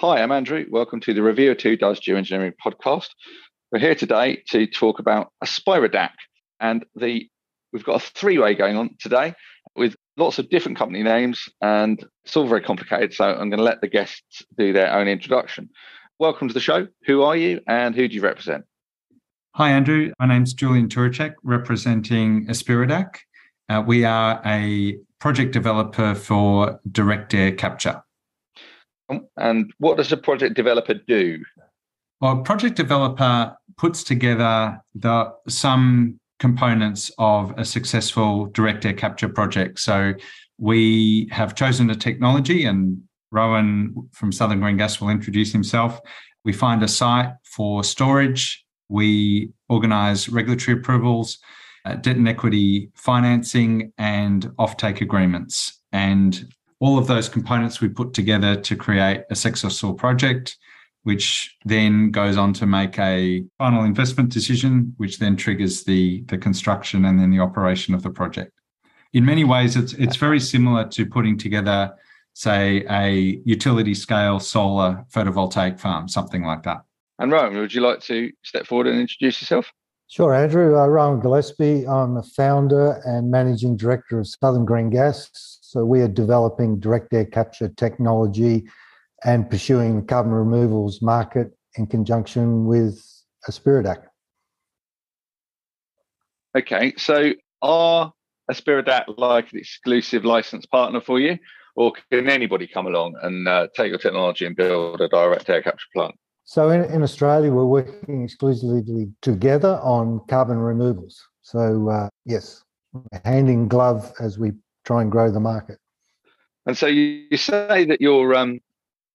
Hi, I'm Andrew. Welcome to the Reviewer 2 Does Geoengineering podcast. We're here today to talk about AspiraDAC and the we've got a three-way going on today with lots of different company names and it's all very complicated. So I'm going to let the guests do their own introduction. Welcome to the show. Who are you and who do you represent? Hi, Andrew. My name's Julian Turecek, representing AspiraDAC. Uh, we are a project developer for direct air capture. And what does a project developer do? Well, a project developer puts together the some components of a successful direct air capture project. So we have chosen a technology, and Rowan from Southern Green Gas will introduce himself. We find a site for storage. We organise regulatory approvals, uh, debt and equity financing, and offtake agreements. And all of those components we put together to create a successful project, which then goes on to make a final investment decision, which then triggers the, the construction and then the operation of the project. In many ways, it's it's very similar to putting together, say, a utility scale solar photovoltaic farm, something like that. And Rowan, would you like to step forward and introduce yourself? Sure, Andrew. Uh, Rowan Gillespie. I'm the founder and managing director of Southern Green Gas. So we are developing direct air capture technology and pursuing the carbon removals market in conjunction with AspiraDAC. Okay, so are AspiraDAC like an exclusive license partner for you, or can anybody come along and uh, take your technology and build a direct air capture plant? So in, in Australia, we're working exclusively together on carbon removals. So uh, yes, hand in glove as we try and grow the market. And so you, you say that you're um,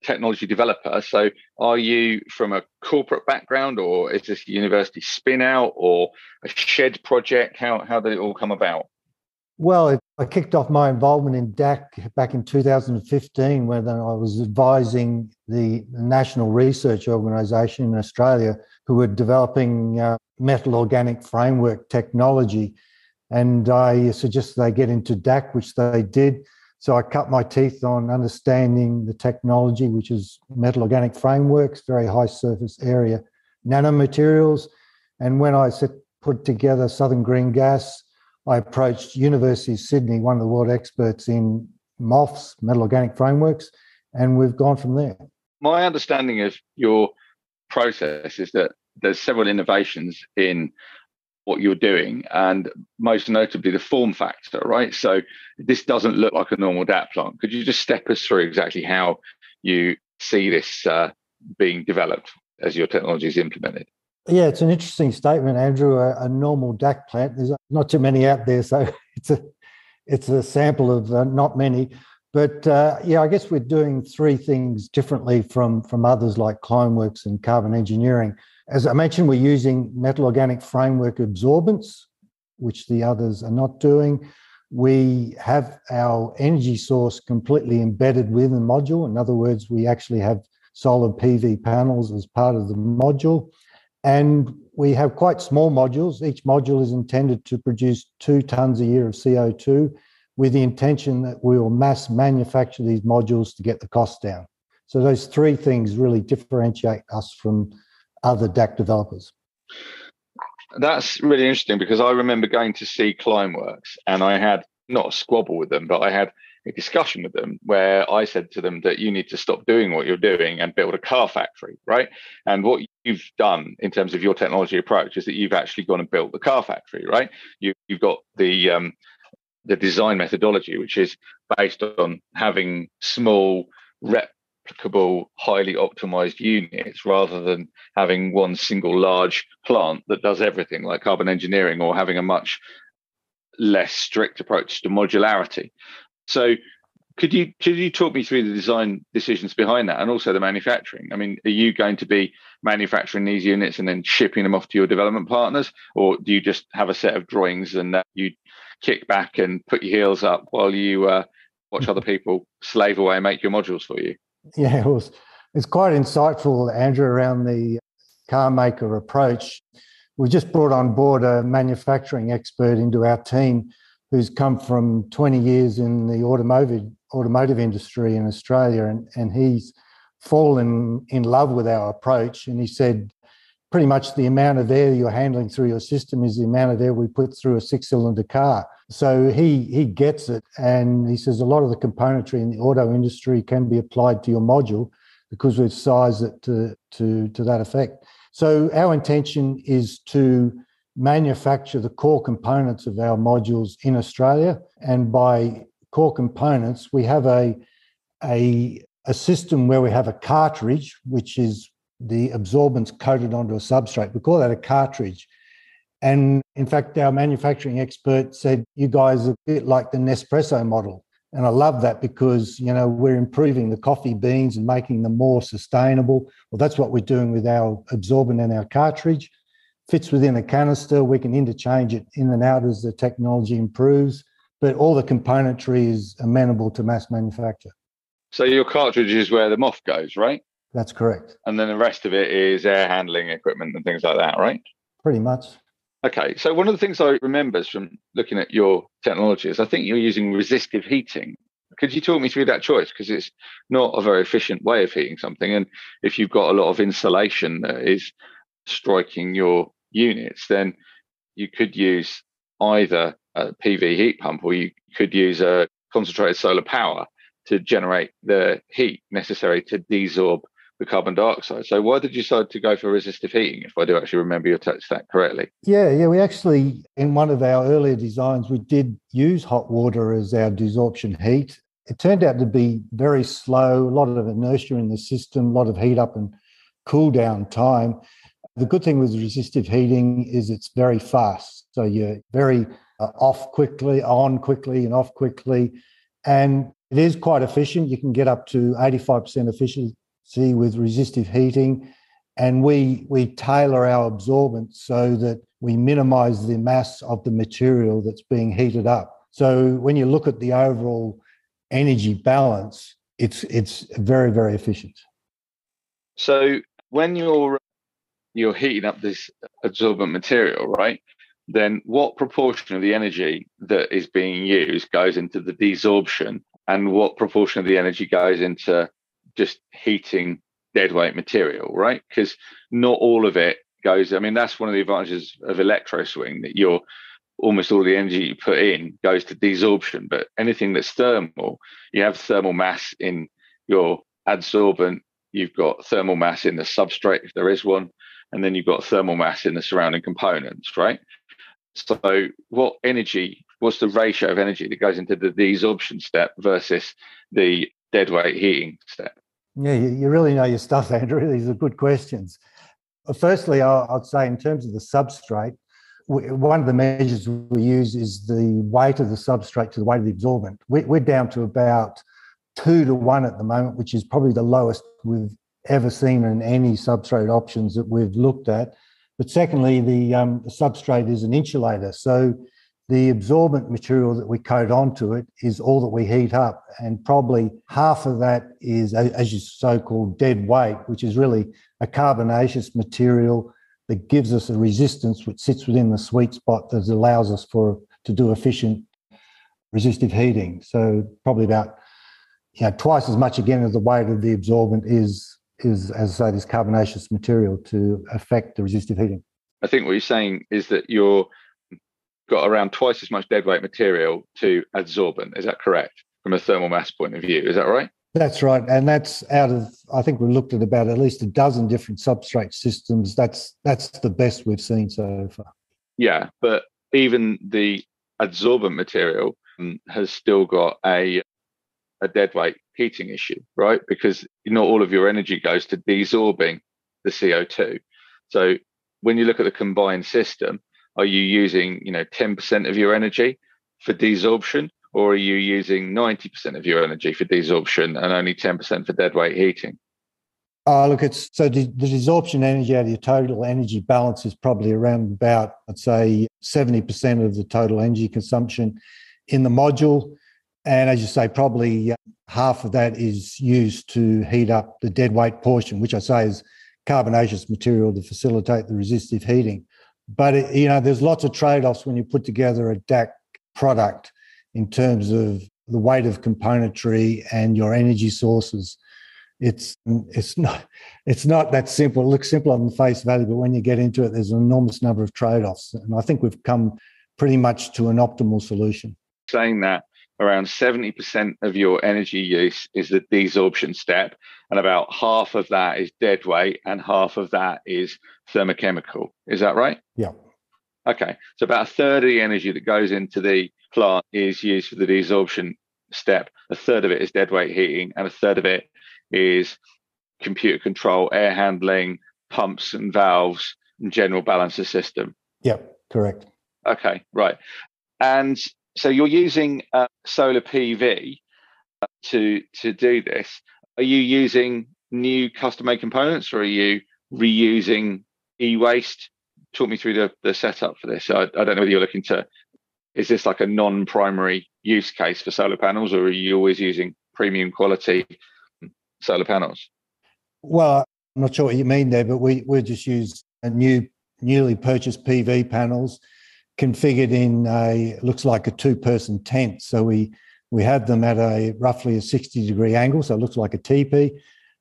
technology developer. So are you from a corporate background or is this a university spin out or a shed project? How, how did it all come about? Well, it, I kicked off my involvement in DAC back in 2015 when I was advising the National Research Organisation in Australia who were developing uh, metal organic framework technology. And I suggested they get into DAC, which they did. So I cut my teeth on understanding the technology, which is metal organic frameworks, very high surface area nanomaterials. And when I set, put together Southern Green Gas, I approached University of Sydney, one of the world experts in MOFs, metal organic frameworks, and we've gone from there. My understanding of your process is that there's several innovations in what you're doing, and most notably the form factor, right? So this doesn't look like a normal DAC plant. Could you just step us through exactly how you see this uh, being developed as your technology is implemented? Yeah, it's an interesting statement, Andrew. A, a, normal DAC plant, there's not too many out there, so it's a it's a sample of uh, not many. But uh, yeah, I guess we're doing three things differently from from others like Climeworks and Carbon Engineering. As I mentioned, we're using metal organic framework absorbents, which the others are not doing. We have our energy source completely embedded within the module. In other words, we actually have solar PV panels as part of the module. And we have quite small modules. Each module is intended to produce two tons a year of CO2 with the intention that we will mass manufacture these modules to get the cost down. So those three things really differentiate us from other DAC developers. That's really interesting because I remember going to see Climeworks and I had not a squabble with them, but I had a discussion with them where I said to them that you need to stop doing what you're doing and build a car factory, right? And what you've done in terms of your technology approach is that you've actually gone and built the car factory, right? You, you've got the um, the design methodology, which is based on having small, replicable, highly optimized units rather than having one single large plant that does everything like carbon engineering or having a much less strict approach to modularity. So could you could you talk me through the design decisions behind that and also the manufacturing? I mean, are you going to be manufacturing these units and then shipping them off to your development partners, or do you just have a set of drawings and that you kick back and put your heels up while you uh, watch other people slave away and make your modules for you? Yeah, it was. It's quite insightful, Andrew, around the car maker approach. We just brought on board a manufacturing expert into our team who's come from 20 years in the automotive automotive industry in Australia, and, and he's fallen in love with our approach. And he said, pretty much the amount of air you're handling through your system is the amount of air we put through a six cylinder car. So he he gets it, and he says a lot of the componentry in the auto industry can be applied to your module because we've sized it to to to that effect. So our intention is to manufacture the core components of our modules in Australia, and by core components, we have a a a system where we have a cartridge, which is the absorbents coated onto a substrate. We call that a cartridge. And in fact, our manufacturing expert said, you guys are a bit like the Nespresso model. And I love that because, you know, we're improving the coffee beans and making them more sustainable. Well, that's what we're doing with our absorbent and our cartridge. Fits within a canister. We can interchange it in and out as the technology improves. But all the componentry is amenable to mass manufacture. So your cartridge is where the MOF goes, right? That's correct. And then the rest of it is air handling equipment and things like that, right? Pretty much. Okay, so one of the things I remember from looking at your technology is I think you're using resistive heating. Could you talk me through that choice? Because it's not a very efficient way of heating something. And if you've got a lot of insolation that is striking your units, then you could use either a PV heat pump or you could use a concentrated solar power to generate the heat necessary to desorb the carbon dioxide. So why did you decide to go for resistive heating, if I do actually remember your tech stack correctly? Yeah, yeah. We actually, in one of our earlier designs, we did use hot water as our desorption heat. It turned out to be very slow, a lot of inertia in the system, a lot of heat up and cool down time. The good thing with resistive heating is it's very fast. So you're very uh, off quickly, on quickly, and off quickly. And it is quite efficient. You can get up to 85% efficiency with resistive heating. And we, we tailor our absorbent so that we minimize the mass of the material that's being heated up. So when you look at the overall energy balance, it's it's very, very efficient. So when you're you're heating up this absorbent material, right? Then what proportion of the energy that is being used goes into the desorption and what proportion of the energy goes into just heating dead weight material, right? Because not all of it goes. I mean, that's one of the advantages of electro swing that you're almost all the energy you put in goes to desorption. But anything that's thermal, you have thermal mass in your adsorbent, you've got thermal mass in the substrate if there is one, and then you've got thermal mass in the surrounding components, right? So, what energy? What's the ratio of energy that goes into the desorption step versus the dead weight heating step? Yeah, you really know your stuff, Andrew. These are good questions. Firstly, I'd say in terms of the substrate, one of the measures we use is the weight of the substrate to the weight of the absorbent. We're down to about two to one at the moment, which is probably the lowest we've ever seen in any substrate options that we've looked at. But secondly, the, um, the substrate is an insulator. So the absorbent material that we coat onto it is all that we heat up. And probably half of that is, as you so called, dead weight, which is really a carbonaceous material that gives us a resistance which sits within the sweet spot that allows us for to do efficient resistive heating. So probably about you know twice as much again as the weight of the absorbent is is as I say this carbonaceous material to affect the resistive heating. I think what you're saying is that you're got around twice as much deadweight material to adsorbent. Is that correct from a thermal mass point of view? Is that right? That's right, and that's out of I think we looked at about at least a dozen different substrate systems. That's that's the best we've seen so far. Yeah, but even the adsorbent material um, has still got a a deadweight heating issue, right? Because not all of your energy goes to desorbing the CO2. So when you look at the combined system, are you using you know 10% of your energy for desorption or are you using 90% of your energy for desorption and only 10% for deadweight heating Oh, look, it's so the, the desorption energy out of your total energy balance is probably around about, I'd say, 70% of the total energy consumption in the module. And as you say, probably uh, half of that is used to heat up the dead weight portion, which I say is carbonaceous material to facilitate the resistive heating. But it, you know, there's lots of trade-offs when you put together a DAC product in terms of the weight of componentry and your energy sources. it's it's not it's not that simple. It looks simple on the face value, but when you get into it, there's an enormous number of trade-offs. And I think we've come pretty much to an optimal solution. Saying that around 70% of your energy use is the desorption step, and about half of that is dead weight, and half of that is thermochemical. Is that right? Yeah. Okay. So about a third of the energy that goes into the plant is used for the desorption step. A third of it is dead weight heating, and a third of it is computer control, air handling, pumps and valves, and general balance balancer system. Yep, correct. Okay, right. And so you're using uh, solar PV to to do this. Are you using new custom made components, or are you reusing e-waste? Talk me through the, the setup for this. I, I don't know whether you're looking to. Is this like a non-primary use case for solar panels, or are you always using premium quality solar panels? Well, I'm not sure what you mean there, but we we just use a new newly purchased PV panels configured in a looks like a two person tent. So we we have them at a roughly a 60 degree angle, so it looks like a teepee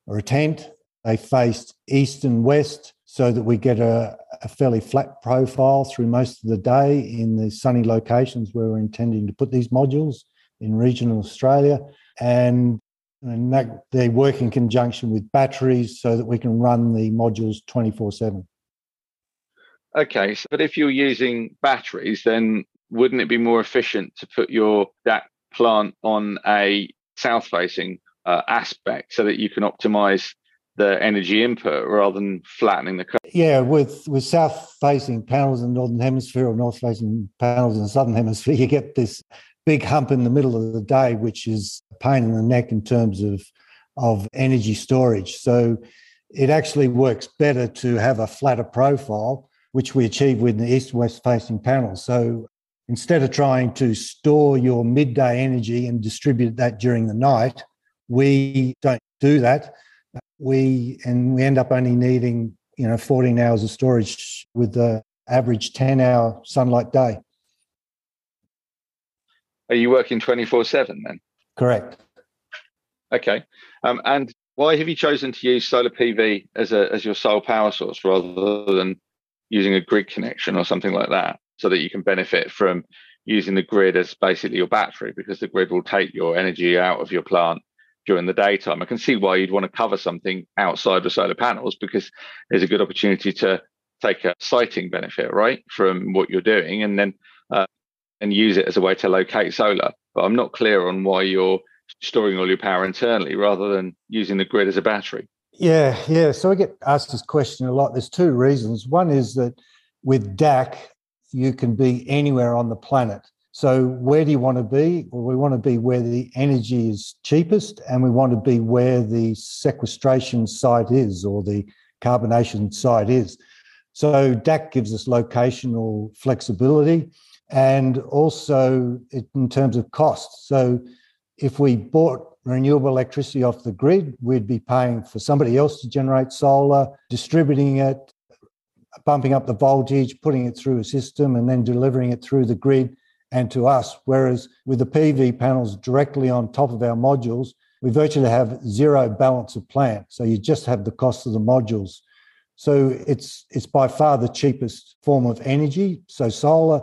or a tent. They face east and west so that we get a, a fairly flat profile through most of the day in the sunny locations where we're intending to put these modules in regional Australia. And and that they work in conjunction with batteries so that we can run the modules 24 7 okay so, but if you're using batteries then wouldn't it be more efficient to put your that plant on a south facing uh, aspect so that you can optimize the energy input rather than flattening the curve. Yeah, with with south facing panels in the northern hemisphere or north facing panels in the southern hemisphere, you get this big hump in the middle of the day, which is a pain in the neck in terms of, of energy storage. So it actually works better to have a flatter profile, which we achieve with the east west facing panels. So instead of trying to store your midday energy and distribute that during the night, we don't do that. We and we end up only needing you know 14 hours of storage with the average 10 hour sunlight day. Are you working 24 7 then? Correct. Okay. Um, and why have you chosen to use solar PV as a as your sole power source rather than using a grid connection or something like that, so that you can benefit from using the grid as basically your battery because the grid will take your energy out of your plant during the daytime. I can see why you'd want to cover something outside the solar panels because there's a good opportunity to take a siting benefit, right, from what you're doing, and then uh, and use it as a way to locate solar. But I'm not clear on why you're storing all your power internally rather than using the grid as a battery. Yeah, yeah. So I get asked this question a lot. There's two reasons. One is that with DAC, you can be anywhere on the planet. So where do you want to be? Well, we want to be where the energy is cheapest, and we want to be where the sequestration site is or the carbonation site is. So DAC gives us locational flexibility and also in terms of cost. So if we bought renewable electricity off the grid, we'd be paying for somebody else to generate solar, distributing it, bumping up the voltage, putting it through a system, and then delivering it through the grid and to us. Whereas with the PV panels directly on top of our modules, we virtually have zero balance of plant. So you just have the cost of the modules. So it's it's by far the cheapest form of energy. So solar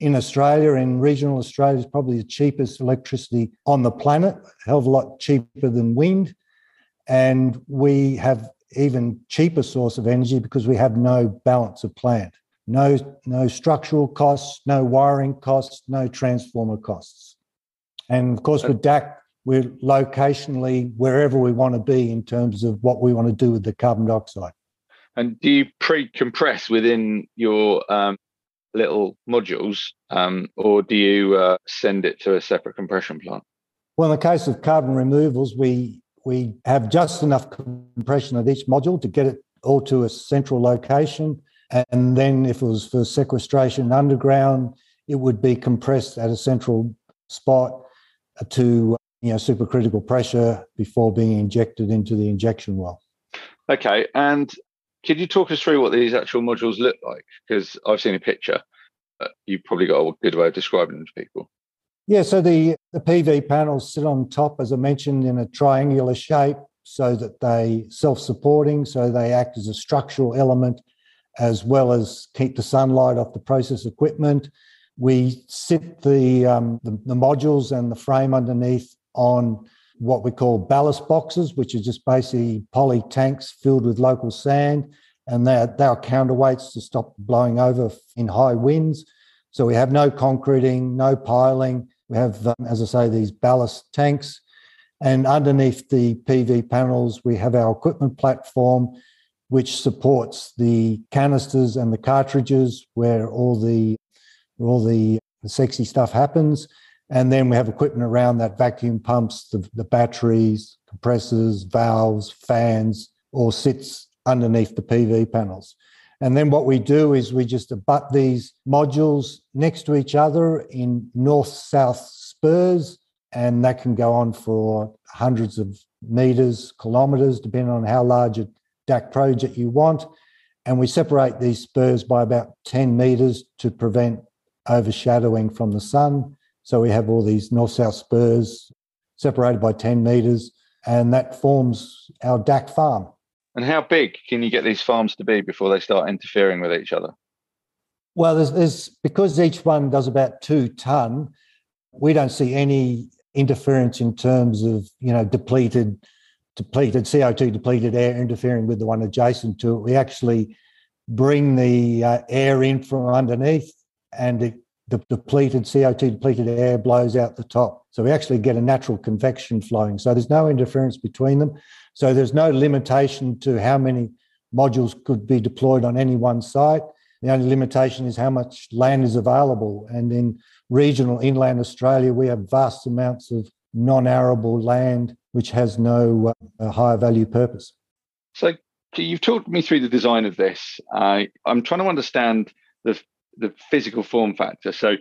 in Australia, in regional Australia, is probably the cheapest electricity on the planet, a hell of a lot cheaper than wind. And we have even cheaper source of energy because we have no balance of plant, no, no structural costs, no wiring costs, no transformer costs. And of course, with DAC, we're locationally wherever we want to be in terms of what we want to do with the carbon dioxide. And do you pre-compress within your um, little modules, um, or do you uh, send it to a separate compression plant? Well, in the case of carbon removals, we we have just enough compression of each module to get it all to a central location, and then if it was for sequestration underground, it would be compressed at a central spot to you know supercritical pressure before being injected into the injection well. Okay, and could you talk us through what these actual modules look like? Because I've seen a picture. You've probably got a good way of describing them to people. Yeah, so the, the PV panels sit on top, as I mentioned, in a triangular shape. so that they self-supporting, so they act as a structural element as well as keep the sunlight off the process equipment. We sit the, um, the, the modules and the frame underneath on what we call ballast boxes, which are just basically poly tanks filled with local sand, and they're, they're counterweights to stop blowing over in high winds. So we have no concreting, no piling. We have, um, as I say, these ballast tanks. And underneath the PV panels, we have our equipment platform, which supports the canisters and the cartridges where all the where all the, the sexy stuff happens. And then we have equipment around that vacuum pumps, the, the batteries, compressors, valves, fans, all sits underneath the PV panels. And then what we do is we just abut these modules next to each other in north south spurs, and that can go on for hundreds of meters, kilometers, depending on how large a DAC project you want. And we separate these spurs by about 10 meters to prevent overshadowing from the sun. So we have all these north south spurs separated by 10 meters, and that forms our DAC farm. And how big can you get these farms to be before they start interfering with each other? Well, there's, there's because each one does about two ton, we don't see any interference in terms of you know depleted depleted CO2 depleted air interfering with the one adjacent to it. We actually bring the uh, air in from underneath and it, the depleted CO2 depleted air blows out the top. So we actually get a natural convection flowing. So there's no interference between them. So there's no limitation to how many modules could be deployed on any one site. The only limitation is how much land is available. And in regional inland Australia, we have vast amounts of non arable land which has no uh, higher value purpose. So you've talked me through the design of this. Uh, I'm trying to understand the the physical form factor. So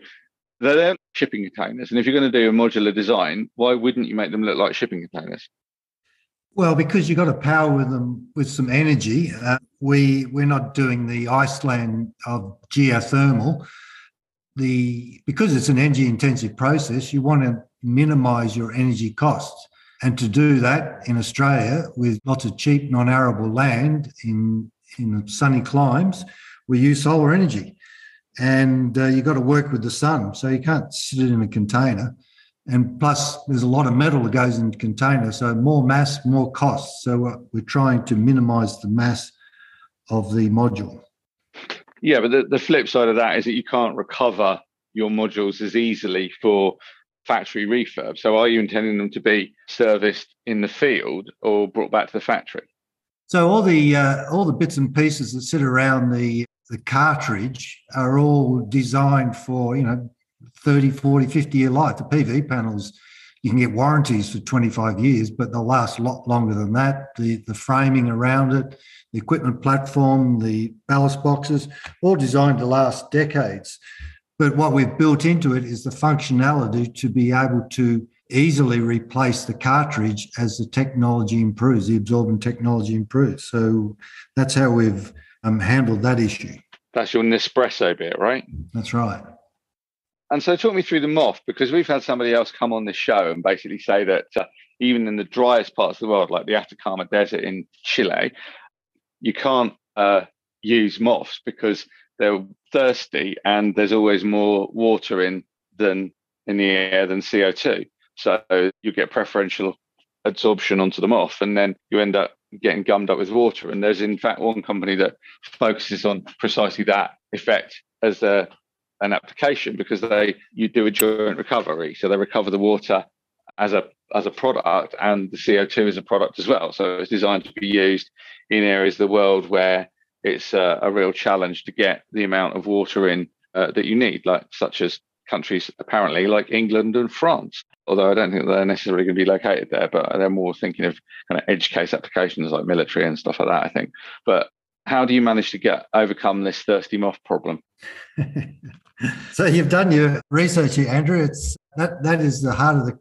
they're shipping containers, and if you're going to do a modular design, why wouldn't you make them look like shipping containers? Well, because you've got to power them with some energy. Uh, we we're not doing the Iceland of geothermal. The because it's an energy intensive process, you want to minimise your energy costs. And to do that in Australia with lots of cheap non-arable land in in sunny climes, we use solar energy and uh, you've got to work with the sun. So you can't sit it in a container. And plus, there's a lot of metal that goes in the container. So more mass, more cost. So uh, we're trying to minimize the mass of the module. Yeah, but the, the flip side of that is that you can't recover your modules as easily for factory refurb. So are you intending them to be serviced in the field or brought back to the factory? So all the uh, all the bits and pieces that sit around the the cartridge are all designed for, you know, 30, 40, 50 year life. The PV panels, you can get warranties for 25 years, but they'll last a lot longer than that. The, the framing around it, the equipment platform, the ballast boxes, all designed to last decades. But what we've built into it is the functionality to be able to easily replace the cartridge as the technology improves, the absorbent technology improves. So that's how we've um, handled that issue. That's your Nespresso bit, right? That's right. And so, talk me through the MOF because we've had somebody else come on this show and basically say that uh, even in the driest parts of the world, like the Atacama Desert in Chile, you can't uh, use MOFs because they're thirsty and there's always more water in than in the air than CO2. So you get preferential absorption onto the MOF, and then you end up getting gummed up with water. And there's in fact one company that focuses on precisely that effect as a, an application because they you do a joint recovery, so they recover the water as a as a product and the CO2 as a product as well. So it's designed to be used in areas of the world where it's a, a real challenge to get the amount of water in uh, that you need, like such as countries apparently like England and France. Although I don't think they're necessarily going to be located there, but they're more thinking of kind of edge case applications like military and stuff like that. I think. But how do you manage to get overcome this thirsty MOF problem? so you've done your research here, Andrew. It's that that is the heart of the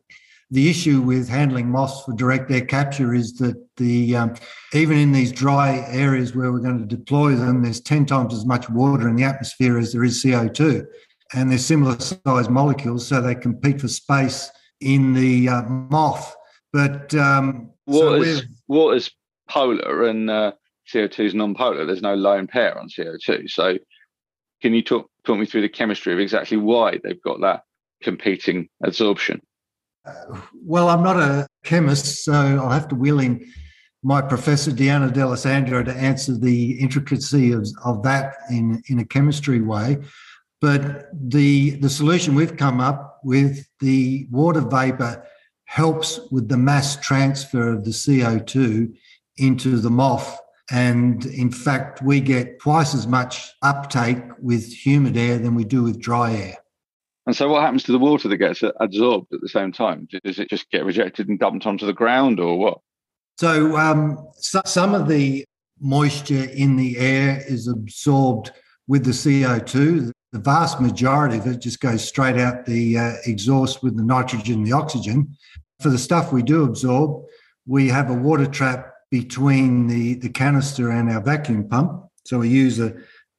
the issue with handling MOFs for direct air capture is that the um, even in these dry areas where we're going to deploy them, there's ten times as much water in the atmosphere as there is CO2 and they're similar size molecules, so they compete for space in the uh, MOF. But um, what, so is, water's polar and uh, CO2 is non-polar. There's no lone pair on CO2. So can you talk talk me through the chemistry of exactly why they've got that competing adsorption? Uh, well, I'm not a chemist, so I'll have to wheel in my professor Deanna D'Alessandro to answer the intricacy of, of that in, in a chemistry way. But the, the solution we've come up with, the water vapor helps with the mass transfer of the CO2 into the MOF. And in fact, we get twice as much uptake with humid air than we do with dry air. And so, what happens to the water that gets absorbed at the same time? Does it just get rejected and dumped onto the ground, or what? So, um, so some of the moisture in the air is absorbed with the CO2. The vast majority of it just goes straight out the uh, exhaust with the nitrogen and the oxygen. For the stuff we do absorb, we have a water trap between the, the canister and our vacuum pump. So we use a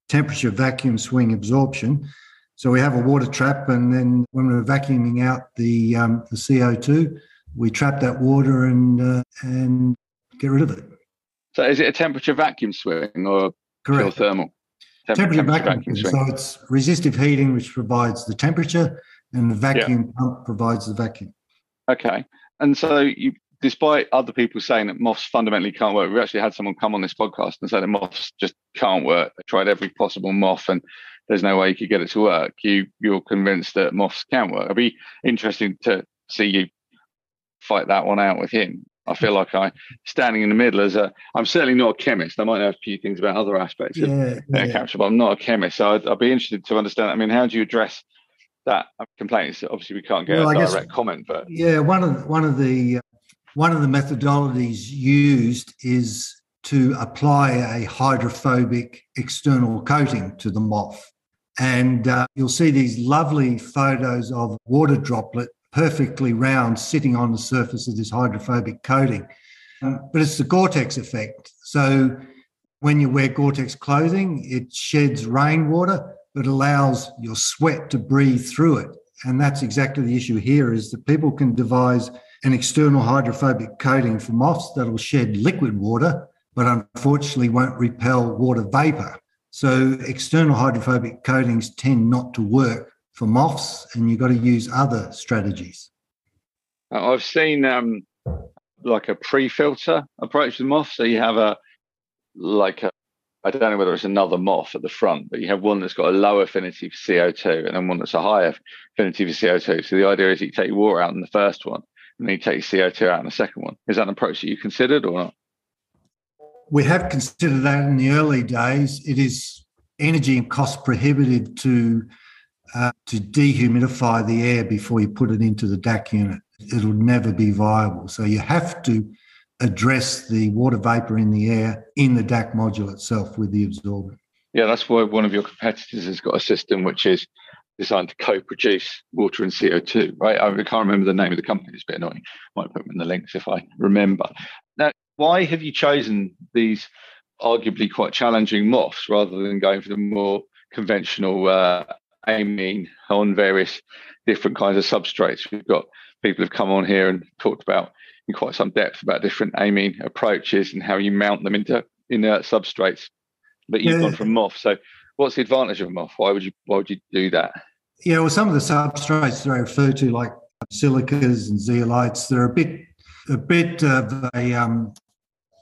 temperature vacuum swing absorption. So we have a water trap, and then when we're vacuuming out the um, the CO2, we trap that water and uh, and get rid of it. So is it a temperature vacuum swing or Correct. pure thermal? Temperature, temperature vacuum, vacuum. So it's resistive heating, which provides the temperature, and the vacuum yeah. pump provides the vacuum. Okay, and so you despite other people saying that MOFs fundamentally can't work, we actually had someone come on this podcast and say that MOFs just can't work. They tried every possible MOF and there's no way you could get it to work. You you're convinced that MOFs can work. It'd be interesting to see you fight that one out with him. I feel like I standing in the middle as a. I'm certainly not a chemist. I might know a few things about other aspects of yeah, yeah. capture, but I'm not a chemist. So I'd, I'd, be interested to understand. I mean, how do you address that complaint? So Obviously, we can't get well, a direct guess, comment, but yeah, one of one of the one of the methodologies used is to apply a hydrophobic external coating to the MOF. And uh, you'll see these lovely photos of water droplet perfectly round sitting on the surface of this hydrophobic coating. But it's the Gore-Tex effect. So when you wear Gore-Tex clothing, it sheds rainwater, but allows your sweat to breathe through it. And that's exactly the issue here is that people can devise an external hydrophobic coating for MOFs that'll shed liquid water, but unfortunately won't repel water vapor. So external hydrophobic coatings tend not to work for MOFs, and you've got to use other strategies. Uh, I've seen um, like a pre-filter approach with MOF. So you have a like a I don't know whether it's another MOF at the front, but you have one that's got a low affinity for CO2 and then one that's a higher affinity for CO2. So the idea is you take your water out in the first one and then you take CO2 out in the second one. Is that an approach that you considered or not? We have considered that in the early days. It is energy and cost prohibitive to uh, to dehumidify the air before you put it into the DAC unit. It'll never be viable. So you have to address the water vapor in the air in the DAC module itself with the absorbent. Yeah, that's why one of your competitors has got a system which is designed to co-produce water and CO2, right? I can't remember the name of the company. It's a bit annoying. Might put them in the links if I remember. Now, why have you chosen these arguably quite challenging MOFs rather than going for the more conventional uh, amine on various different kinds of substrates? We've got people have come on here and talked about in quite some depth about different amine approaches and how you mount them into inert substrates. But you've yeah. gone from MOF. So what's the advantage of MOF? Why would you why would you do that? Yeah, well, some of the substrates that I refer to, like silicas and zeolites, they're a bit a bit of a um,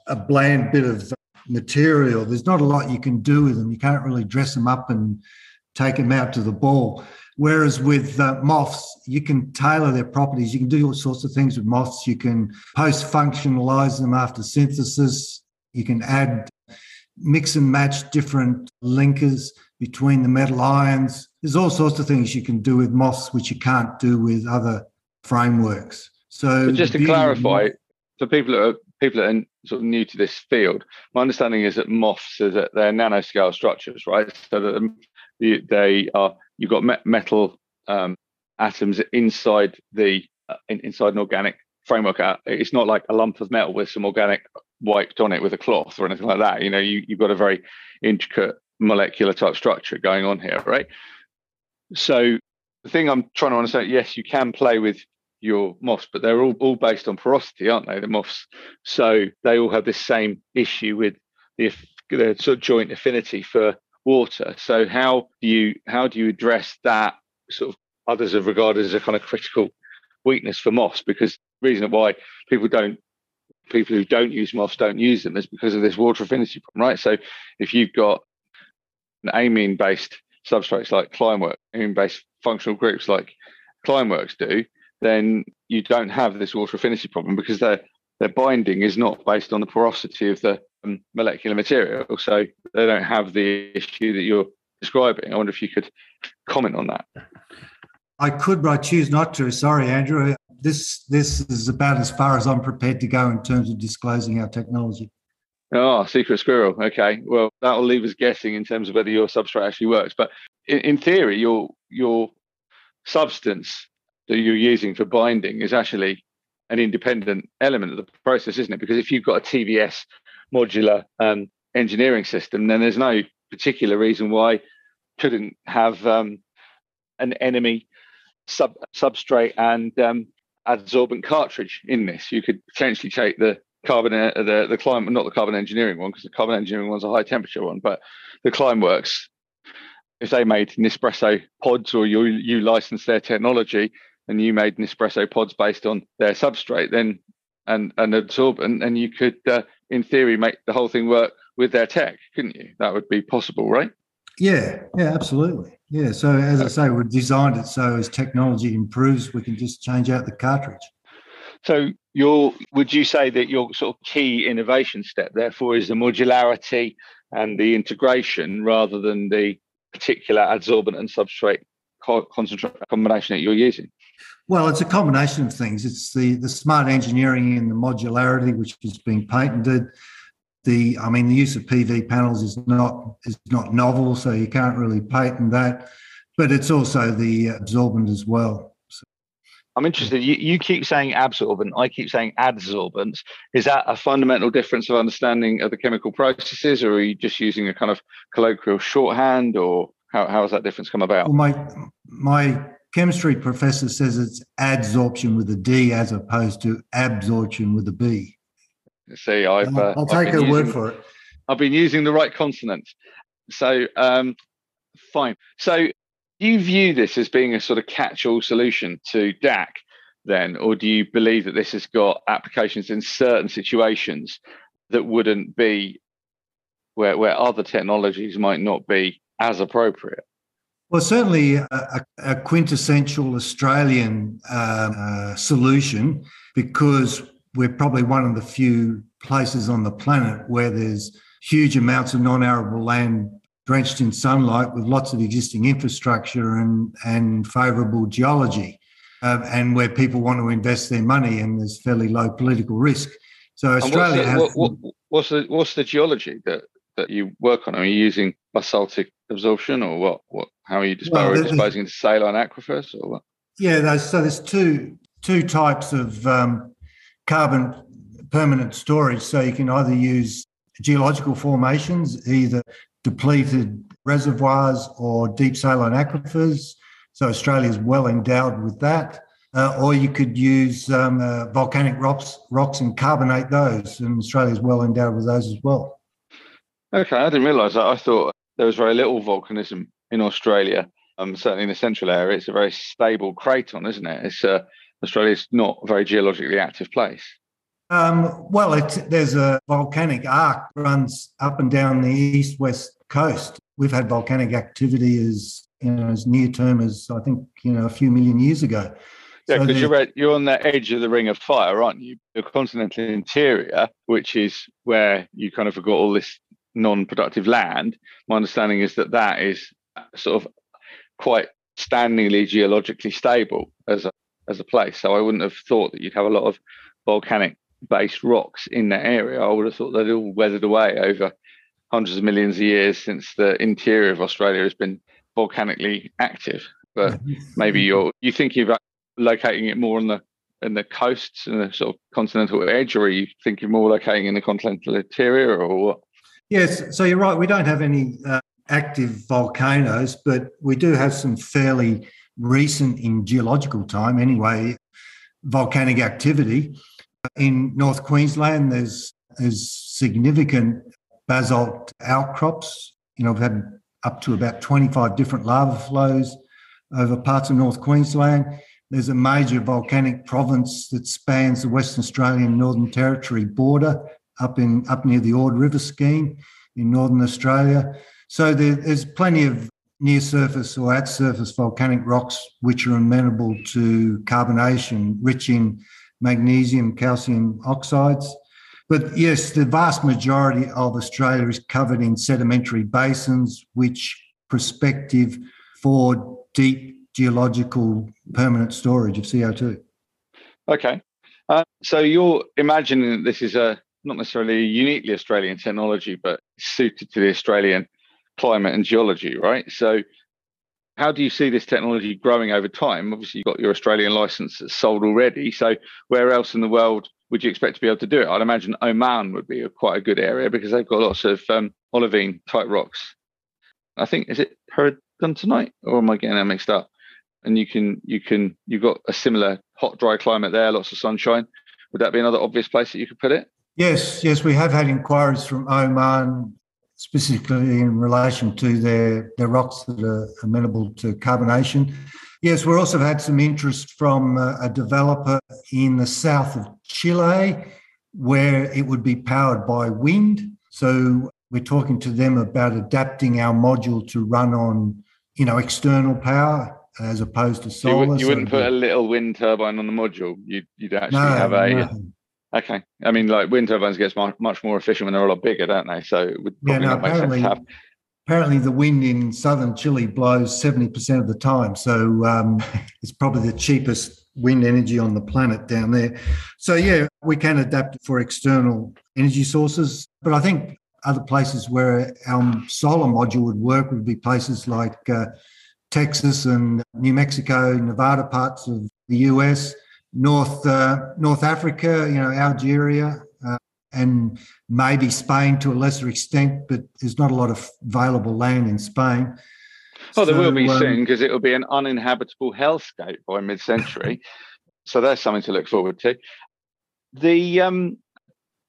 a bland bit of material. There's not a lot you can do with them. You can't really dress them up and take them out to the ball. Whereas with uh, MOFs, you can tailor their properties. You can do all sorts of things with MOFs. You can post functionalize them after synthesis. You can add mix and match different linkers between the metal ions. There's all sorts of things you can do with MOFs which you can't do with other frameworks. So, but just to clarify, for people that are people that are sort of new to this field, my understanding is that MOFs is that they're nanoscale structures, right? So that they are you've got metal um, atoms inside the uh, inside an organic framework. It's not like a lump of metal with some organic wiped on it with a cloth or anything like that. You know, you, you've got a very intricate molecular type structure going on here, right? So the thing I'm trying to understand, yes, you can play with your MOFs, but they're all, all based on porosity, aren't they? The MOFs. So they all have this same issue with the, the sort of joint affinity for water. So how do you how do you address that sort of others have regarded as a kind of critical weakness for MOFs? Because the reason why people don't people who don't use MOFs don't use them is because of this water affinity problem, right? So if you've got an amine based substrates like Climework, amine based functional groups like Climeworks do, then you don't have this water affinity problem because their their binding is not based on the porosity of the Um, molecular material. So they don't have the issue that you're describing. I wonder if you could comment on that. I could, but I choose not to. Sorry, Andrew. This this is about as far as I'm prepared to go in terms of disclosing our technology. Oh, secret squirrel. Okay. Well, that will leave us guessing in terms of whether your substrate actually works. But in, in theory, your your substance that you're using for binding is actually an independent element of the process, isn't it? Because if you've got a TVS modular um, engineering system, then there's no particular reason why couldn't have um, an amine sub substrate and um, adsorbent cartridge in this. You could potentially take the carbon uh, the the climate not the carbon engineering one because the carbon engineering one's a high temperature one, but the Climeworks. If they made Nespresso pods or you you licensed their technology and you made Nespresso pods based on their substrate, then and and adsorbent, and you could uh, in theory make the whole thing work with their tech, couldn't you? That would be possible, right? Yeah, yeah, absolutely. Yeah. So as I say, we've designed it so as technology improves, we can just change out the cartridge. So your would you say that your sort of key innovation step therefore is the modularity and the integration rather than the particular adsorbent and substrate concentrate combination that you're using? Well, it's a combination of things. It's the the smart engineering and the modularity, which has been patented. The, I mean, the use of PV panels is not is not novel, so you can't really patent that. But it's also the uh, absorbent as well. So. I'm interested. You, you keep saying absorbent. I keep saying adsorbent. Is that a fundamental difference of understanding of the chemical processes, or are you just using a kind of colloquial shorthand, or how, how has that difference come about? Well, my my chemistry professor says it's adsorption with a D as opposed to absorption with a B. See, I've uh, I'll take her word for it. I've been using the right consonant. So um, fine. So you view this as being a sort of catch-all solution to DAC then, or do you believe that this has got applications in certain situations that wouldn't be where where other technologies might not be as appropriate? Well, certainly a, a quintessential Australian um, uh, solution because we're probably one of the few places on the planet where there's huge amounts of non-arable land drenched in sunlight with lots of existing infrastructure and, and favourable geology, uh, and where people want to invest their money and there's fairly low political risk. So Australia what's the, what, what, what's the what's the geology that that you work on? Are you using basaltic absorption, or what? What? How are you disposing, well, disposing into saline aquifers, or what? Yeah, there's, so there's two two types of um, carbon permanent storage. So you can either use geological formations, either depleted reservoirs or deep saline aquifers. So Australia is well endowed with that. Uh, or you could use um, uh, volcanic rocks, rocks and carbonate those, and Australia is well endowed with those as well. Okay, I didn't realise that. I thought there was very little volcanism in Australia. Um, certainly in the central area, it's a very stable craton, isn't it? It's uh, Australia's not a very geologically active place. Um, well, there's a volcanic arc runs up and down the east-west coast. We've had volcanic activity as you know as near term as I think you know a few million years ago. Yeah, because so you're you're on the edge of the ring of fire, aren't you? The continental interior, which is where you kind of got all this non-productive land. My understanding is that that is sort of quite standingly geologically stable as a as a place. So I wouldn't have thought that you'd have a lot of volcanic based rocks in that area. I would have thought they'd all weathered away over hundreds of millions of years since the interior of Australia has been volcanically active. But maybe you're you think you're locating it more on the in the coasts and the sort of continental edge, or are you thinking more locating in the continental interior, or what? Yes, so you're right. We don't have any uh, active volcanoes, but we do have some fairly recent in geological time anyway volcanic activity. In North Queensland, there's there's significant basalt outcrops. You know, we've had up to about 25 different lava flows over parts of North Queensland. There's a major volcanic province that spans the Western Australian Northern Territory border up in up near the Ord River scheme in Northern Australia. So there, there's plenty of near surface or at surface volcanic rocks which are amenable to carbonation, rich in magnesium, calcium oxides. But yes, the vast majority of Australia is covered in sedimentary basins, which prospective for deep geological permanent storage of CO2. Okay. Uh, so you're imagining that this is a not necessarily a uniquely Australian technology, but suited to the Australian climate and geology, right? So how do you see this technology growing over time? Obviously, you've got your Australian license that's sold already. So where else in the world would you expect to be able to do it? I'd imagine Oman would be a, quite a good area because they've got lots of um, olivine type rocks. I think is it her done tonight, or am I getting that mixed up? And you can you can you've got a similar hot dry climate there, lots of sunshine. Would that be another obvious place that you could put it? Yes, yes, we have had inquiries from Oman specifically in relation to their, their rocks that are amenable to carbonation. Yes, we've also had some interest from a, a developer in the south of Chile where it would be powered by wind. So we're talking to them about adapting our module to run on, you know, external power as opposed to solar. You, you wouldn't put a little wind turbine on the module. You'd, you'd actually no, have a no. Okay. I mean, like wind turbines gets much more efficient when they're a lot bigger, don't they? So it would probably yeah, no, not make sense to have. Apparently, the wind in southern Chile blows 70% of the time. So um, it's probably the cheapest wind energy on the planet down there. So, yeah, we can adapt for external energy sources. But I think other places where our solar module would work would be places like uh, Texas and New Mexico, Nevada parts of the US North uh, North Africa, you know, Algeria, uh, and maybe Spain to a lesser extent, but there's not a lot of available land in Spain. Oh, so, there will be um, soon because it will be an uninhabitable hellscape by mid-century. so that's something to look forward to. The um,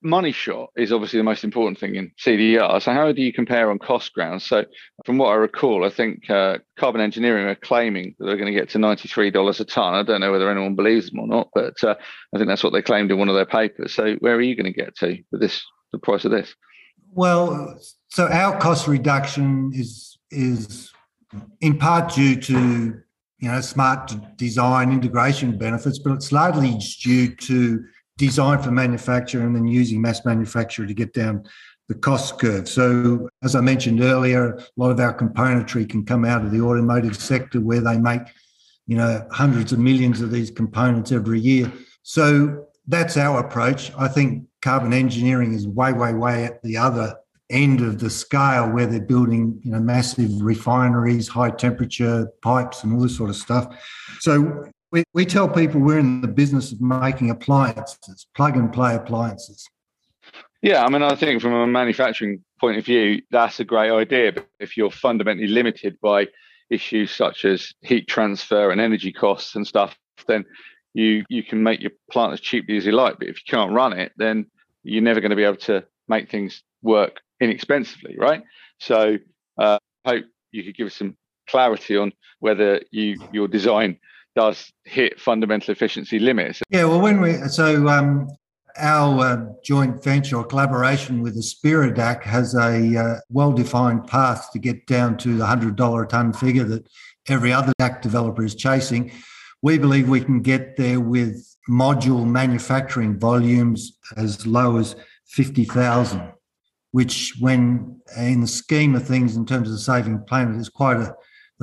money shot is obviously the most important thing in CDR. So how do you compare on cost grounds? So from what I recall, I think uh, Carbon Engineering are claiming that they're going to get to $93 a ton. I don't know whether anyone believes them or not, but uh, I think that's what they claimed in one of their papers. So where are you going to get to with this, the price of this? Well, so our cost reduction is is in part due to you know smart design integration benefits, but it's largely due to design for manufacture and then using mass manufacture to get down the cost curve. So, as I mentioned earlier, a lot of our componentry can come out of the automotive sector where they make, you know, hundreds of millions of these components every year. So that's our approach. I think carbon engineering is way, way, way at the other end of the scale where they're building, you know, massive refineries, high temperature pipes, and all this sort of stuff. So we, we tell people we're in the business of making appliances, plug and play appliances. Yeah, I mean, I think from a manufacturing point of view, that's a great idea. But if you're fundamentally limited by issues such as heat transfer and energy costs and stuff, then you you can make your plant as cheaply as you like. But if you can't run it, then you're never going to be able to make things work inexpensively, right? So, uh, hope you could give us some clarity on whether you your design does hit fundamental efficiency limits. Yeah, well, when we so um, our uh, joint venture or collaboration with AspiraDAC has a uh, well-defined path to get down to the hundred dollar a ton figure that every other DAC developer is chasing. We believe we can get there with module manufacturing volumes as low as fifty thousand, which, when in the scheme of things in terms of saving planet, is quite a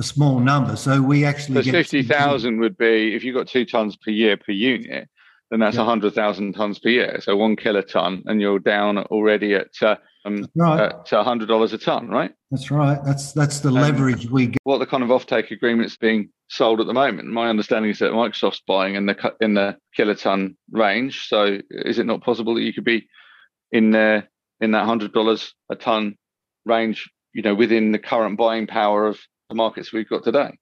a small number. So we actually so fifty thousand would be if you got two tons per year per unit, then that's a yeah. hundred thousand tons per year. So one kiloton, and you're down already at uh, um, right. at hundred dollars a ton, right? That's right. That's that's the leverage we get. What the kind of offtake agreements being sold at the moment? My understanding is that Microsoft's buying in the in the kiloton range. So is it not possible that you could be in there in that hundred dollars a ton range? You know, within the current buying power of the markets we've got today.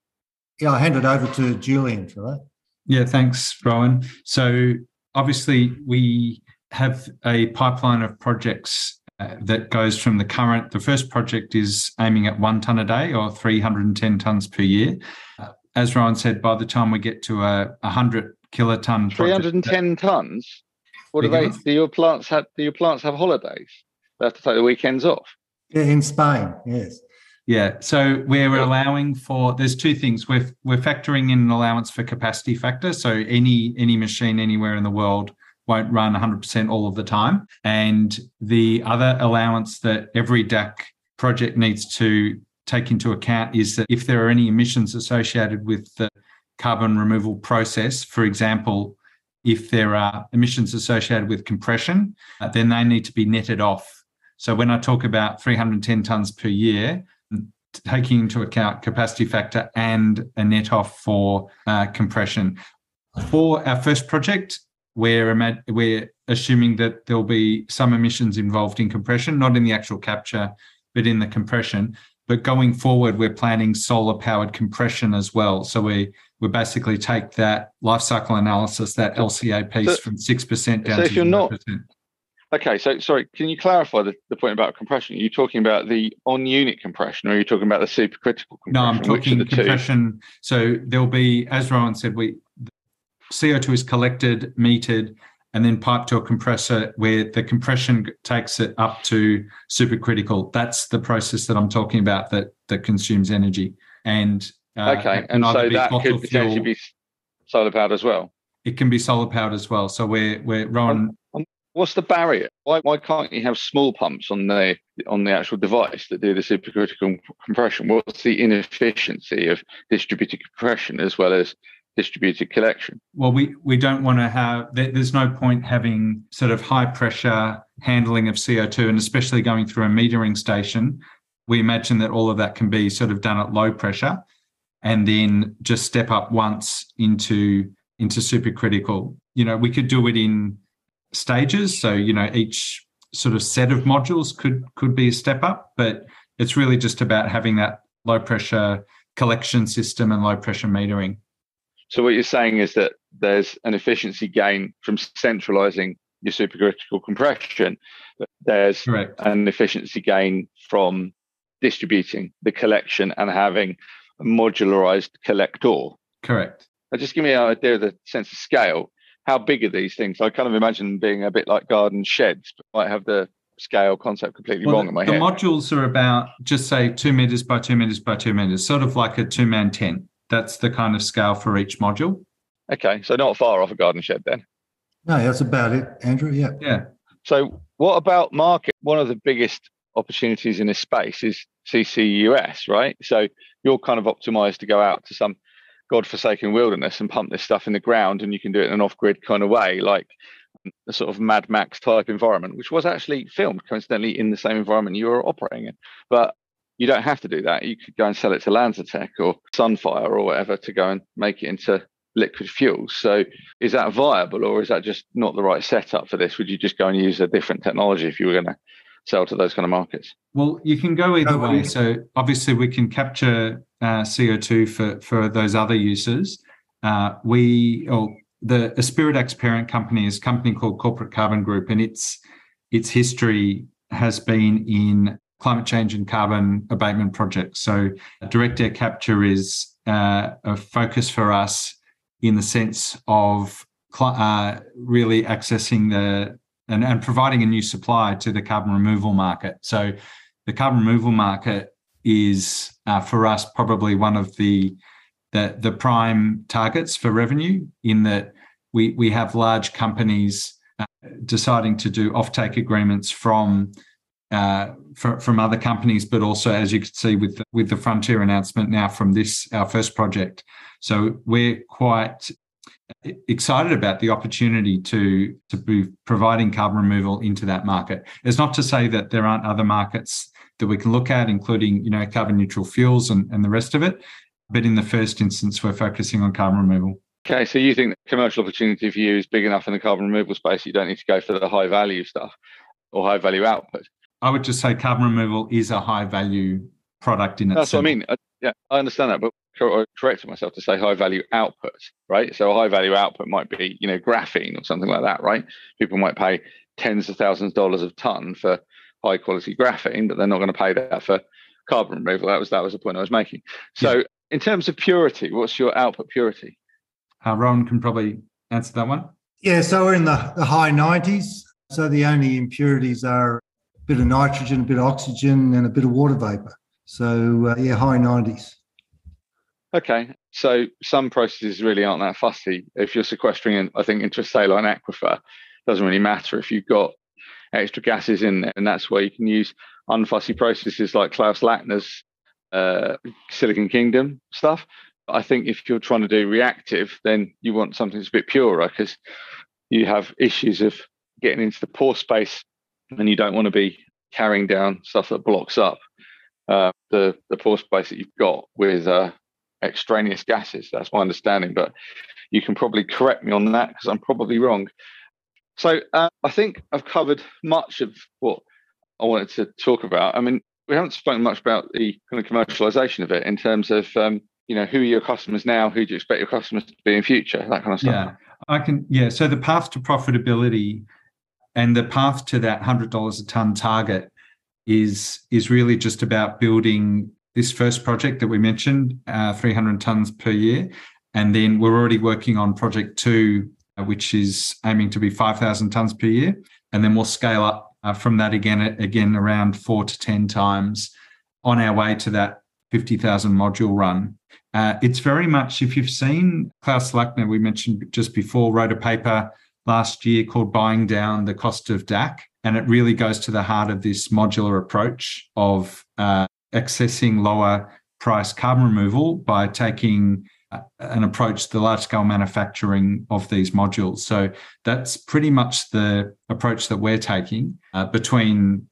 Yeah, I'll hand it over to Julian for that. Yeah, thanks, Rowan. So obviously, we have a pipeline of projects uh, that goes from the current. The first project is aiming at one ton a day or 310 tons per year. Uh, as Rowan said, by the time we get to a 100 kiloton, 310 tons. What do they? Do your plants have? Do your plants have holidays? They have to take the weekends off. Yeah, in Spain, yes. Yeah. So we're allowing for there's two things. We're we're factoring in an allowance for capacity factor. So any any machine anywhere in the world won't run 100% all of the time. And the other allowance that every DAC project needs to take into account is that if there are any emissions associated with the carbon removal process, for example, if there are emissions associated with compression, uh, then they need to be netted off. So when I talk about 310 tonnes per year, taking into account capacity factor and a net off for uh, compression. For our first project, we're, we're assuming that there'll be some emissions involved in compression, not in the actual capture, but in the compression. But going forward, we're planning solar powered compression as well. So we we basically take that life cycle analysis, that LCA piece so, from six percent down so if to you're 0%. not Okay, so sorry, can you clarify the, the point about compression? Are you talking about the on unit compression or are you talking about the supercritical compression? No, I'm talking the compression. Two? So there'll be, as Rowan said, we CO2 is collected, metered, and then piped to a compressor where the compression takes it up to supercritical. That's the process that I'm talking about that that consumes energy. And uh, okay, and so that could potentially fuel. be solar powered as well. It can be solar powered as well. So we're we're Rowan what's the barrier? Why why can't you have small pumps on the on the actual device that do the supercritical compression? What's the inefficiency of distributed compression as well as distributed collection? Well, we we don't want to have. There's no point having sort of high pressure handling of CO2, and especially going through a metering station. We imagine that all of that can be sort of done at low pressure, and then just step up once into into supercritical. You know, we could do it in stages. So, you know, each sort of set of modules could could be a step up, but it's really just about having that low pressure collection system and low pressure metering. So what you're saying is that there's an efficiency gain from centralizing your supercritical compression. There's Correct. an efficiency gain from distributing the collection and having a modularized collector. Correct. Now just give me an idea of the sense of scale how big are these things? I kind of imagine being a bit like garden sheds, but might have the scale concept completely well, wrong in my the head. The modules are about just say two meters by two meters by two meters, sort of like a two man tent. That's the kind of scale for each module. Okay, so not far off a garden shed then. No, that's about it, Andrew. Yeah. Yeah. So, what about market? One of the biggest opportunities in this space is CCUS, right? So, you're kind of optimized to go out to some godforsaken wilderness and pump this stuff in the ground and you can do it in an off-grid kind of way like a sort of mad max type environment which was actually filmed coincidentally in the same environment you were operating in. But you don't have to do that. You could go and sell it to LanzaTech or Sunfire or whatever to go and make it into liquid fuels so is that viable or is that just not the right setup for this? Would you just go and use a different technology if you were going to sell to those kind of markets? Well, you can go either way. So obviously, we can capture uh, CO2 for for those other uses. Uh, we or the AspiraDAC's parent company is a company called Corporate Carbon Group, and its its history has been in climate change and carbon abatement projects. So direct air capture is uh, a focus for us in the sense of uh, really accessing the and, and providing a new supply to the carbon removal market. So the carbon removal market is uh, for us probably one of the, the the prime targets for revenue in that we we have large companies uh, deciding to do offtake agreements from uh, for, from other companies, but also as you can see with the, with the Frontier announcement now from this our first project. So we're quite excited about the opportunity to to be providing carbon removal into that market. It's not to say that there aren't other markets that we can look at, including you know carbon neutral fuels and, and the rest of it. But in the first instance, we're focusing on carbon removal. Okay, so you think the commercial opportunity for you is big enough in the carbon removal space? You don't need to go for the high value stuff or high value output. I would just say carbon removal is a high value product in itself. That's what I mean. Yeah, I understand that, but corrected myself to say high value output, right? So a high value output might be, you know, graphene or something like that, right? People might pay tens of thousands of dollars a ton for high quality graphene, but they're not going to pay that for carbon removal. That was that was the point I was making. So yeah. in terms of purity, what's your output purity? Uh, Rowan can probably answer that one. Yeah, so we're in the, the high 90s. So the only impurities are a bit of nitrogen, a bit of oxygen, and a bit of water vapor. So uh, yeah, high 90s. Okay, so some processes really aren't that fussy. If you're sequestering, I think, into a saline aquifer, doesn't really matter if you've got extra gases in there, and that's where you can use unfussy processes like Klaus Lackner's uh, Silicon Kingdom stuff. I think if you're trying to do reactive, then you want something that's a bit purer because you have issues of getting into the pore space, and you don't want to be carrying down stuff that blocks up uh, the the pore space that you've got with uh, extraneous gases. That's my understanding, but you can probably correct me on that because I'm probably wrong. So uh, I think I've covered much of what I wanted to talk about. I mean, we haven't spoken much about the kind of commercialization of it in terms of um, you know who are your customers now, who do you expect your customers to be in future, that kind of stuff. Yeah, I can. Yeah, so the path to profitability and the path to that hundred dollars a ton target is is really just about building this first project that we mentioned, uh, 300 tons per year. And then we're already working on project two, uh, which is aiming to be 5,000 tons per year. And then we'll scale up uh, from that again, again around four to 10 times on our way to that 50,000 module run. Uh, it's very much, if you've seen Klaus Lackner, we mentioned just before, wrote a paper last year called Buying Down the Cost of DAC. And it really goes to the heart of this modular approach of uh, accessing lower price carbon removal by taking uh, an approach to the large scale manufacturing of these modules. So that's pretty much the approach that we're taking uh, between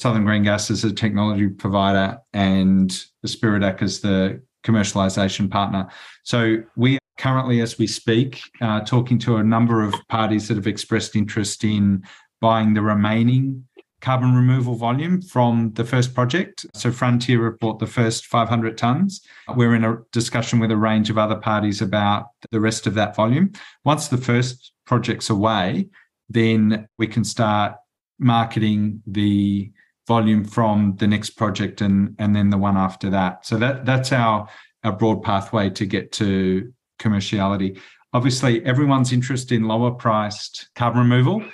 Southern Green Gas as a technology provider and the AspiraDAC as the commercialization partner. So we are currently, as we speak, uh, talking to a number of parties that have expressed interest in buying the remaining carbon removal volume from the first project. So Frontier bought the first 500 tonnes. We're in a discussion with a range of other parties about the rest of that volume. Once the first project's away, then we can start marketing the volume from the next project and and then the one after that. So that that's our our broad pathway to get to commerciality. Obviously, everyone's interested in lower priced carbon removal,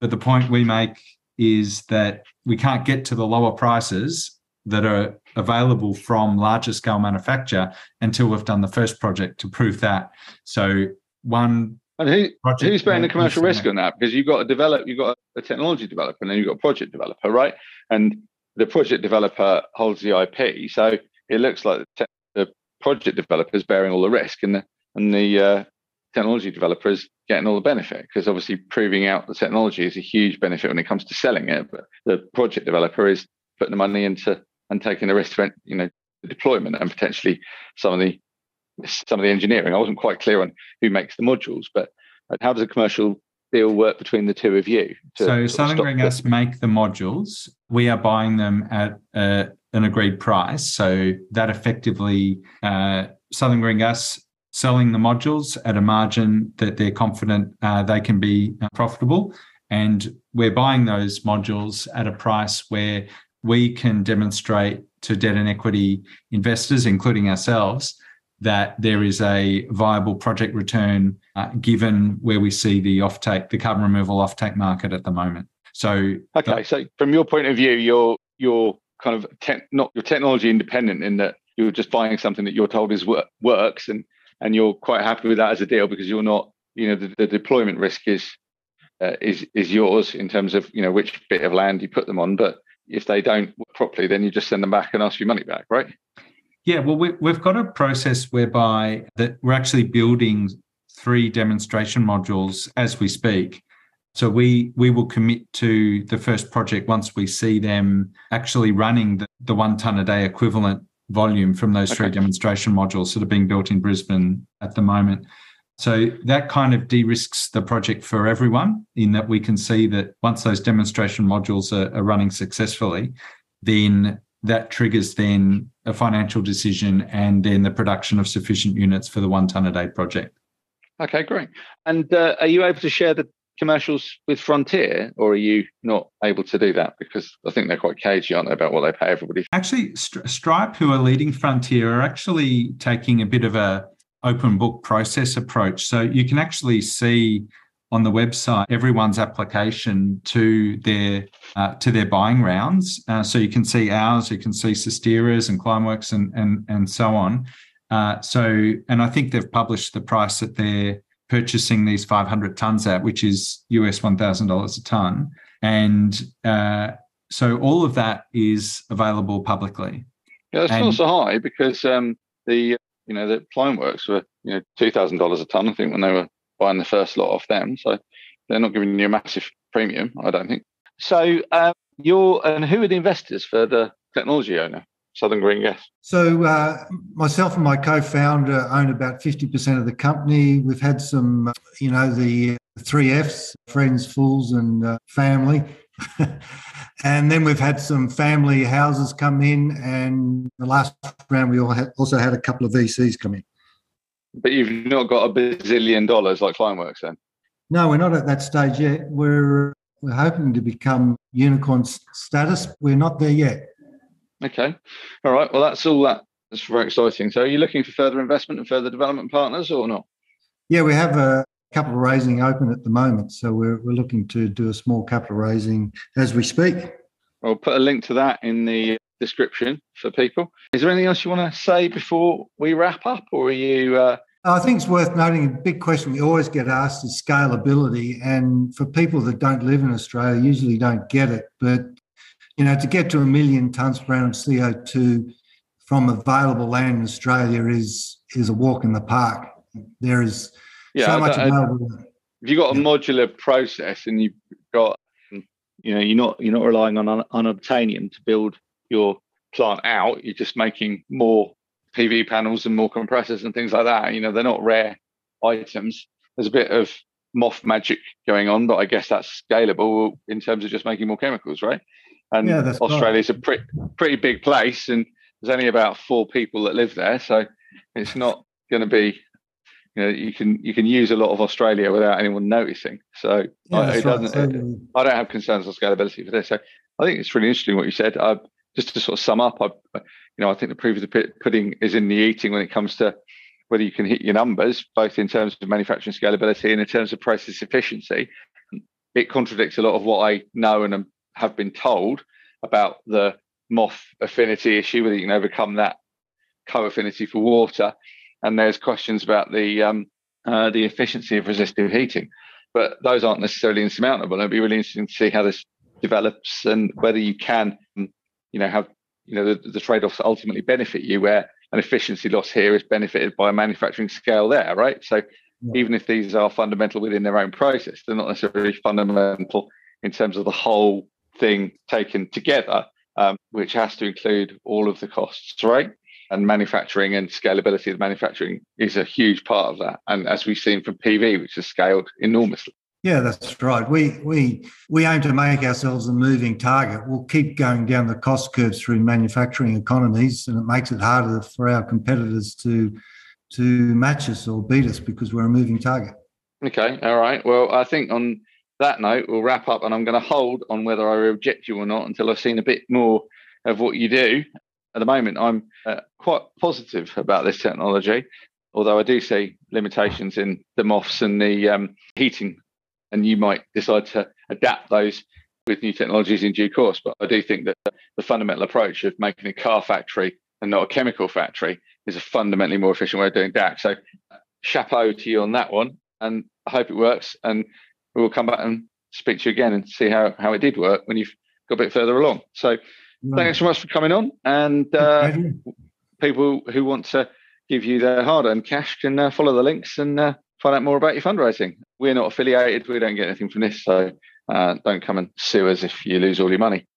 but the point we make is that we can't get to the lower prices that are available from larger scale manufacture until we've done the first project to prove that. So one and who, who's bearing the commercial risk on that? Because you've got to develop, you've got a technology developer, and then you've got a project developer, right? And the project developer holds the IP, so it looks like the, te- the project developer is bearing all the risk, and the and the uh, technology developer is getting all the benefit because obviously proving out the technology is a huge benefit when it comes to selling it. But the project developer is putting the money into and taking the risk for you know the deployment and potentially some of the some of the engineering. I wasn't quite clear on who makes the modules, but how does a commercial deal work between the two of you? So Southern Green Gas make the modules. We are buying them at uh, an agreed price. So that effectively, uh, Southern Green Gas selling the modules at a margin that they're confident uh, they can be uh, profitable. And we're buying those modules at a price where we can demonstrate to debt and equity investors, including ourselves, that there is a viable project return uh, given where we see the offtake, the carbon removal offtake market at the moment. So, okay. The, so, from your point of view, you're you're kind of te- not your technology independent in that you're just buying something that you're told is wor- works, and and you're quite happy with that as a deal because you're not, you know, the, the deployment risk is uh, is is yours in terms of you know which bit of land you put them on. But if they don't properly, then you just send them back and ask your money back, right? Yeah, well, we, we've got a process whereby that we're actually building three demonstration modules as we speak. So we we will commit to the first project once we see them actually running the, the one ton a day equivalent volume from those okay. three demonstration modules that are being built in Brisbane at the moment. So that kind of de risks the project for everyone in that we can see that once those demonstration modules are, are running successfully, then that triggers then a financial decision and then the production of sufficient units for the one ton a day project. Okay, great. And uh, are you able to share the commercials with Frontier, or are you not able to do that? Because I think they're quite cagey, aren't they, about what they pay everybody? Actually, Stripe, who are leading Frontier, are actually taking a bit of a open book process approach. So you can actually see on the website everyone's application to their uh, to their buying rounds. Uh, so you can see ours, you can see Sistera's and Climeworks and and and so on. Uh, so and I think they've published the price that they're purchasing these 500 tons at, which is US $1,000 a ton, and uh, so all of that is available publicly. Yeah, that's and, not so high because um, the you know the Climeworks were you know two thousand dollars a ton. I think when they were buying the first lot off them. So they're not giving you a massive premium, I don't think. So um, you're and who are the investors for the technology owner? Southern Green Gas. So uh, myself and my co-founder own about 50% of the company. We've had some, you know, the three Fs, friends, fools and uh, family. and then we've had some family houses come in and the last round we also had a couple of VCs come in. But you've not got a bazillion dollars like Climeworks then? No, we're not at that stage yet. We're we're hoping to become unicorn status. We're not there yet. Okay. All right. Well, that's all that. That's very exciting. So, are you looking for further investment and further development partners or not? Yeah, we have a capital raising open at the moment. So, we're, we're looking to do a small capital raising as we speak. I'll put a link to that in the description for people. Is there anything else you want to say before we wrap up, or are you? Uh... I think it's worth noting a big question we always get asked is scalability. And for people that don't live in Australia, usually don't get it. But, you know, to get to a million tonnes per annum CO2 from available land in Australia is is a walk in the park. There is yeah, so much available. If you've got a yeah. modular process and you've got, you know, you're not you're not relying on unobtainium to build your plant out, you're just making more PV panels and more compressors and things like that. You know, they're not rare items. There's a bit of MOF magic going on, but I guess that's scalable in terms of just making more chemicals, right? And yeah, Australia's right. a pretty pretty big place, and there's only about four people that live there, so it's not going to be. You know, you can you can use a lot of Australia without anyone noticing. So yeah, I, it doesn't. Right. It, I don't have concerns on scalability for this. So I think it's really interesting what you said. I, just to sort of sum up, I, you know, I think the proof of the pudding is in the eating when it comes to whether you can hit your numbers, both in terms of manufacturing scalability and in terms of process efficiency. It contradicts a lot of what I know and have been told about the MOF affinity issue, whether you can overcome that co-affinity for water. And there's questions about the um, uh, the efficiency of resistive heating, but those aren't necessarily insurmountable. It'd be really interesting to see how this develops and whether you can you know have you know the, the trade-offs ultimately benefit you where an efficiency loss here is benefited by a manufacturing scale there right so yeah. even if these are fundamental within their own process they're not necessarily fundamental in terms of the whole thing taken together um, which has to include all of the costs right and manufacturing and scalability of manufacturing is a huge part of that and as we've seen from pv which has scaled enormously yeah, that's right. We we we aim to make ourselves a moving target. We'll keep going down the cost curve through manufacturing economies, and it makes it harder for our competitors to to match us or beat us because we're a moving target. Okay, all right. Well, I think on that note, we'll wrap up, and I'm going to hold on whether I reject you or not until I've seen a bit more of what you do. At the moment, I'm uh, quite positive about this technology, although I do see limitations in the MOFs and the um, heating and you might decide to adapt those with new technologies in due course. But I do think that the fundamental approach of making a car factory and not a chemical factory is a fundamentally more efficient way of doing DAC. So, chapeau to you on that one, and I hope it works. And we will come back and speak to you again and see how how it did work when you've got a bit further along. So, thanks so much for coming on, and uh, people who want to give you their hard-earned cash can uh, follow the links and uh, find out more about your fundraising. We're not affiliated, we don't get anything from this, so uh, don't come and sue us if you lose all your money.